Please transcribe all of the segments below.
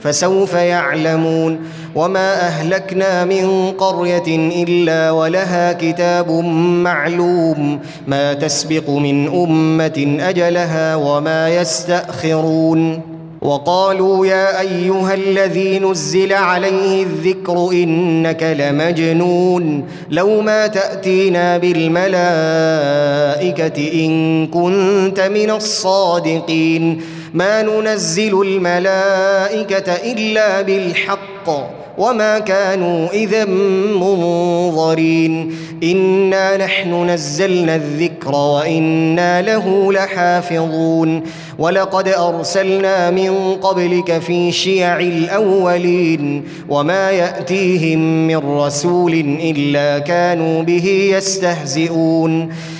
فسوف يعلمون وما أهلكنا من قرية إلا ولها كتاب معلوم ما تسبق من أمة أجلها وما يستأخرون وقالوا يا أيها الذي نزل عليه الذكر إنك لمجنون لو ما تأتينا بالملائكة إن كنت من الصادقين ما ننزل الملائكة إلا بالحق وما كانوا إذا منظرين. إنا نحن نزلنا الذكر وإنا له لحافظون. ولقد أرسلنا من قبلك في شيع الأولين وما يأتيهم من رسول إلا كانوا به يستهزئون.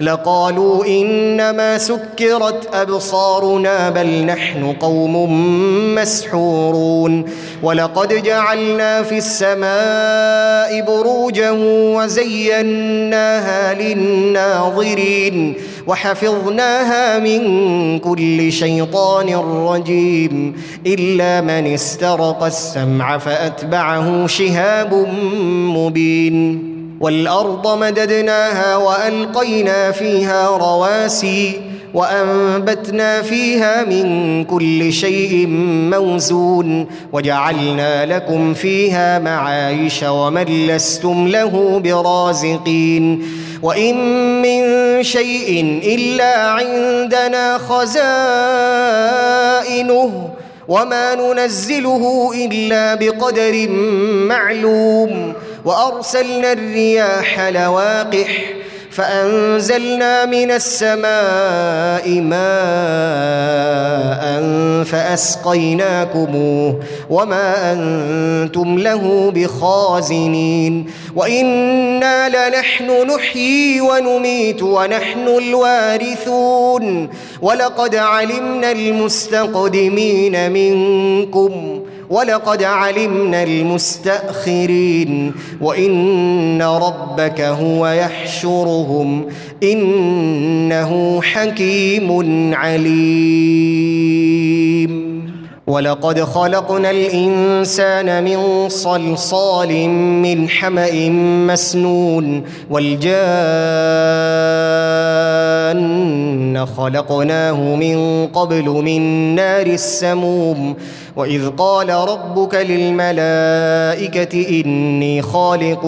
لقالوا إنما سكرت أبصارنا بل نحن قوم مسحورون ولقد جعلنا في السماء بروجا وزيناها للناظرين وحفظناها من كل شيطان رجيم إلا من استرق السمع فأتبعه شهاب مبين والأرض مددناها وألقينا فيها رواسي وأنبتنا فيها من كل شيء موزون وجعلنا لكم فيها معايش ومن لستم له برازقين وإن من شيء إلا عندنا خزائنه وما ننزله إلا بقدر معلوم وأرسلنا الرياح لواقح فأنزلنا من السماء ماء فأسقيناكموه وما أنتم له بخازنين وإنا لنحن نحيي ونميت ونحن الوارثون ولقد علمنا المستقدمين منكم ولقد علمنا المستأخرين وإن ربك هو يحشرهم إنه حكيم عليم ولقد خلقنا الإنسان من صلصال من حمأ مسنون والجان خلقناه من قبل من نار السموم وإذ قال ربك للملائكة إني خالق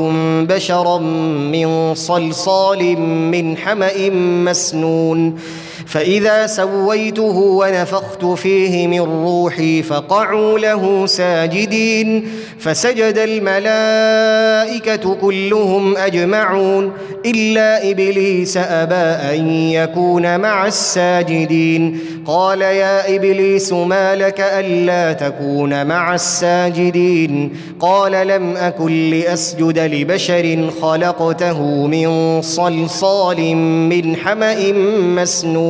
بشرا من صلصال من حمأ مسنون فإذا سويته ونفخت فيه من روحي فقعوا له ساجدين فسجد الملائكة كلهم أجمعون إلا إبليس أبى أن يكون مع الساجدين. قال يا إبليس ما لك ألا تكون مع الساجدين؟ قال لم أكن لأسجد لبشر خلقته من صلصال من حمأ مسنون.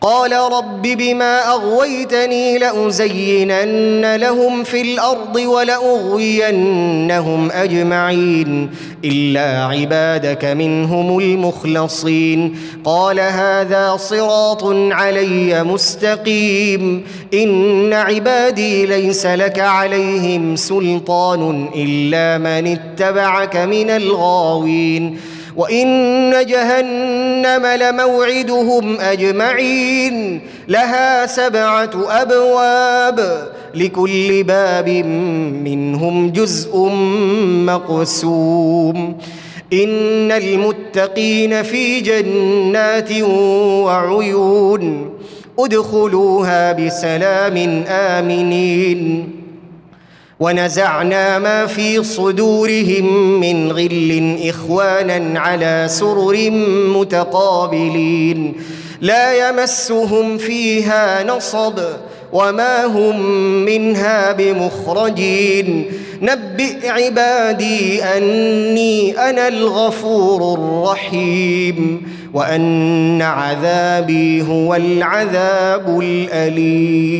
قال رب بما أغويتني لأزينن لهم في الأرض ولأغوينهم أجمعين إلا عبادك منهم المخلصين قال هذا صراط علي مستقيم إن عبادي ليس لك عليهم سلطان إلا من اتبعك من الغاوين وإن جهنم لموعدهم أجمعين لها سبعة أبواب لكل باب منهم جزء مقسوم. إن المتقين في جنات وعيون ادخلوها بسلام آمنين. ونزعنا ما في صدورهم من غل إخوانا على سرر متقابلين. لا يمسهم فيها نصب وما هم منها بمخرجين. نبئ عبادي أني أنا الغفور الرحيم وأن عذابي هو العذاب الأليم.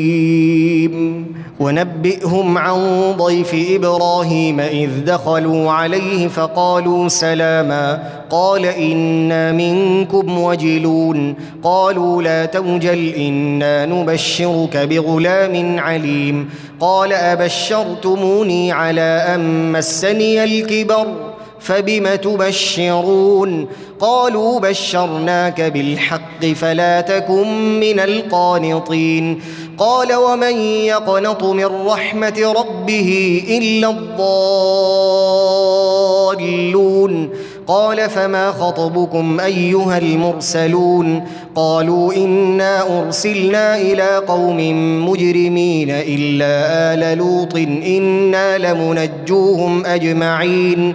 ونبئهم عن ضيف إبراهيم إذ دخلوا عليه فقالوا سلاما قال إنا منكم وجلون قالوا لا توجل إنا نبشرك بغلام عليم قال أبشرتموني على أن مسني الكبر فبم تبشرون قالوا بشرناك بالحق فلا تكن من القانطين قال ومن يقنط من رحمة ربه إلا الضالون قال فما خطبكم أيها المرسلون قالوا إنا أرسلنا إلى قوم مجرمين إلا آل لوط إنا لمنجوهم أجمعين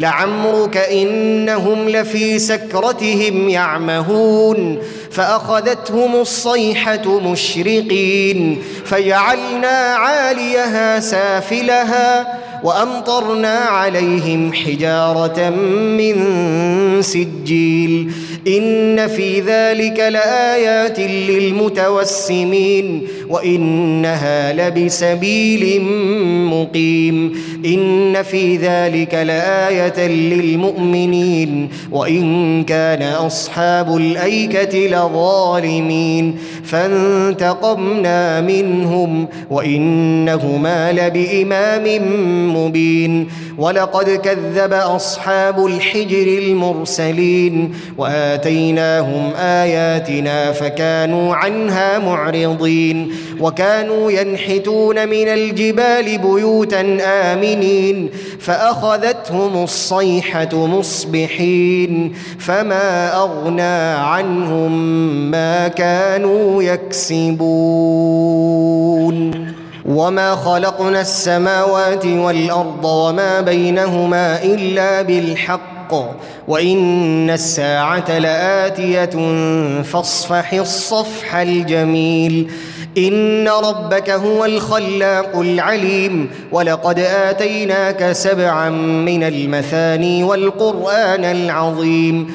لعمرك إنهم لفي سكرتهم يعمهون فأخذتهم الصيحة مشرقين فجعلنا عاليها سافلها وأمطرنا عليهم حجارة من سجيل إن في ذلك لآيات للمتوسمين وإنها لبسبيل مقيم إن في ذلك لآية للمؤمنين وإن كان أصحاب الأيكة لظالمين فانتقمنا منهم وإنهما لبإمام مبين ولقد كذب أصحاب الحجر المرسلين واتيناهم آياتنا فكانوا عنها معرضين وكانوا ينحتون من الجبال بيوتا آمنين فأخذتهم الصيحة مصبحين فما أغنى عنهم ما كانوا يكسبون وما خلقنا السماوات والأرض وما بينهما إلا بالحق وإن الساعة لآتية فاصفح الصفح الجميل إن ربك هو الخلاق العليم ولقد آتيناك سبعا من المثاني والقرآن العظيم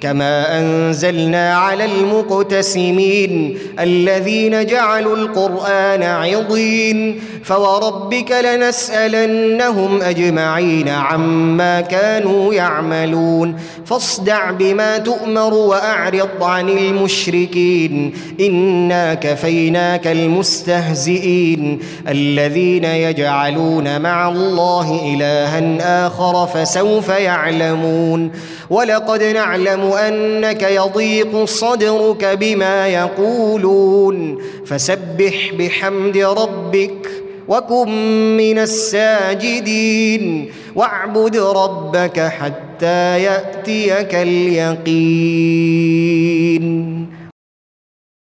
كما أنزلنا على المقتسمين الذين جعلوا القرآن عضين فوربك لنسألنهم أجمعين عما كانوا يعملون فاصدع بما تؤمر وأعرض عن المشركين إنا كفيناك المستهزئين الذين يجعلون مع الله إلها آخر فسوف يعلمون ولقد نعلم أنك يضيق صدرك بما يقولون فسبح بحمد ربك وكن من الساجدين واعبد ربك حتى يأتيك اليقين.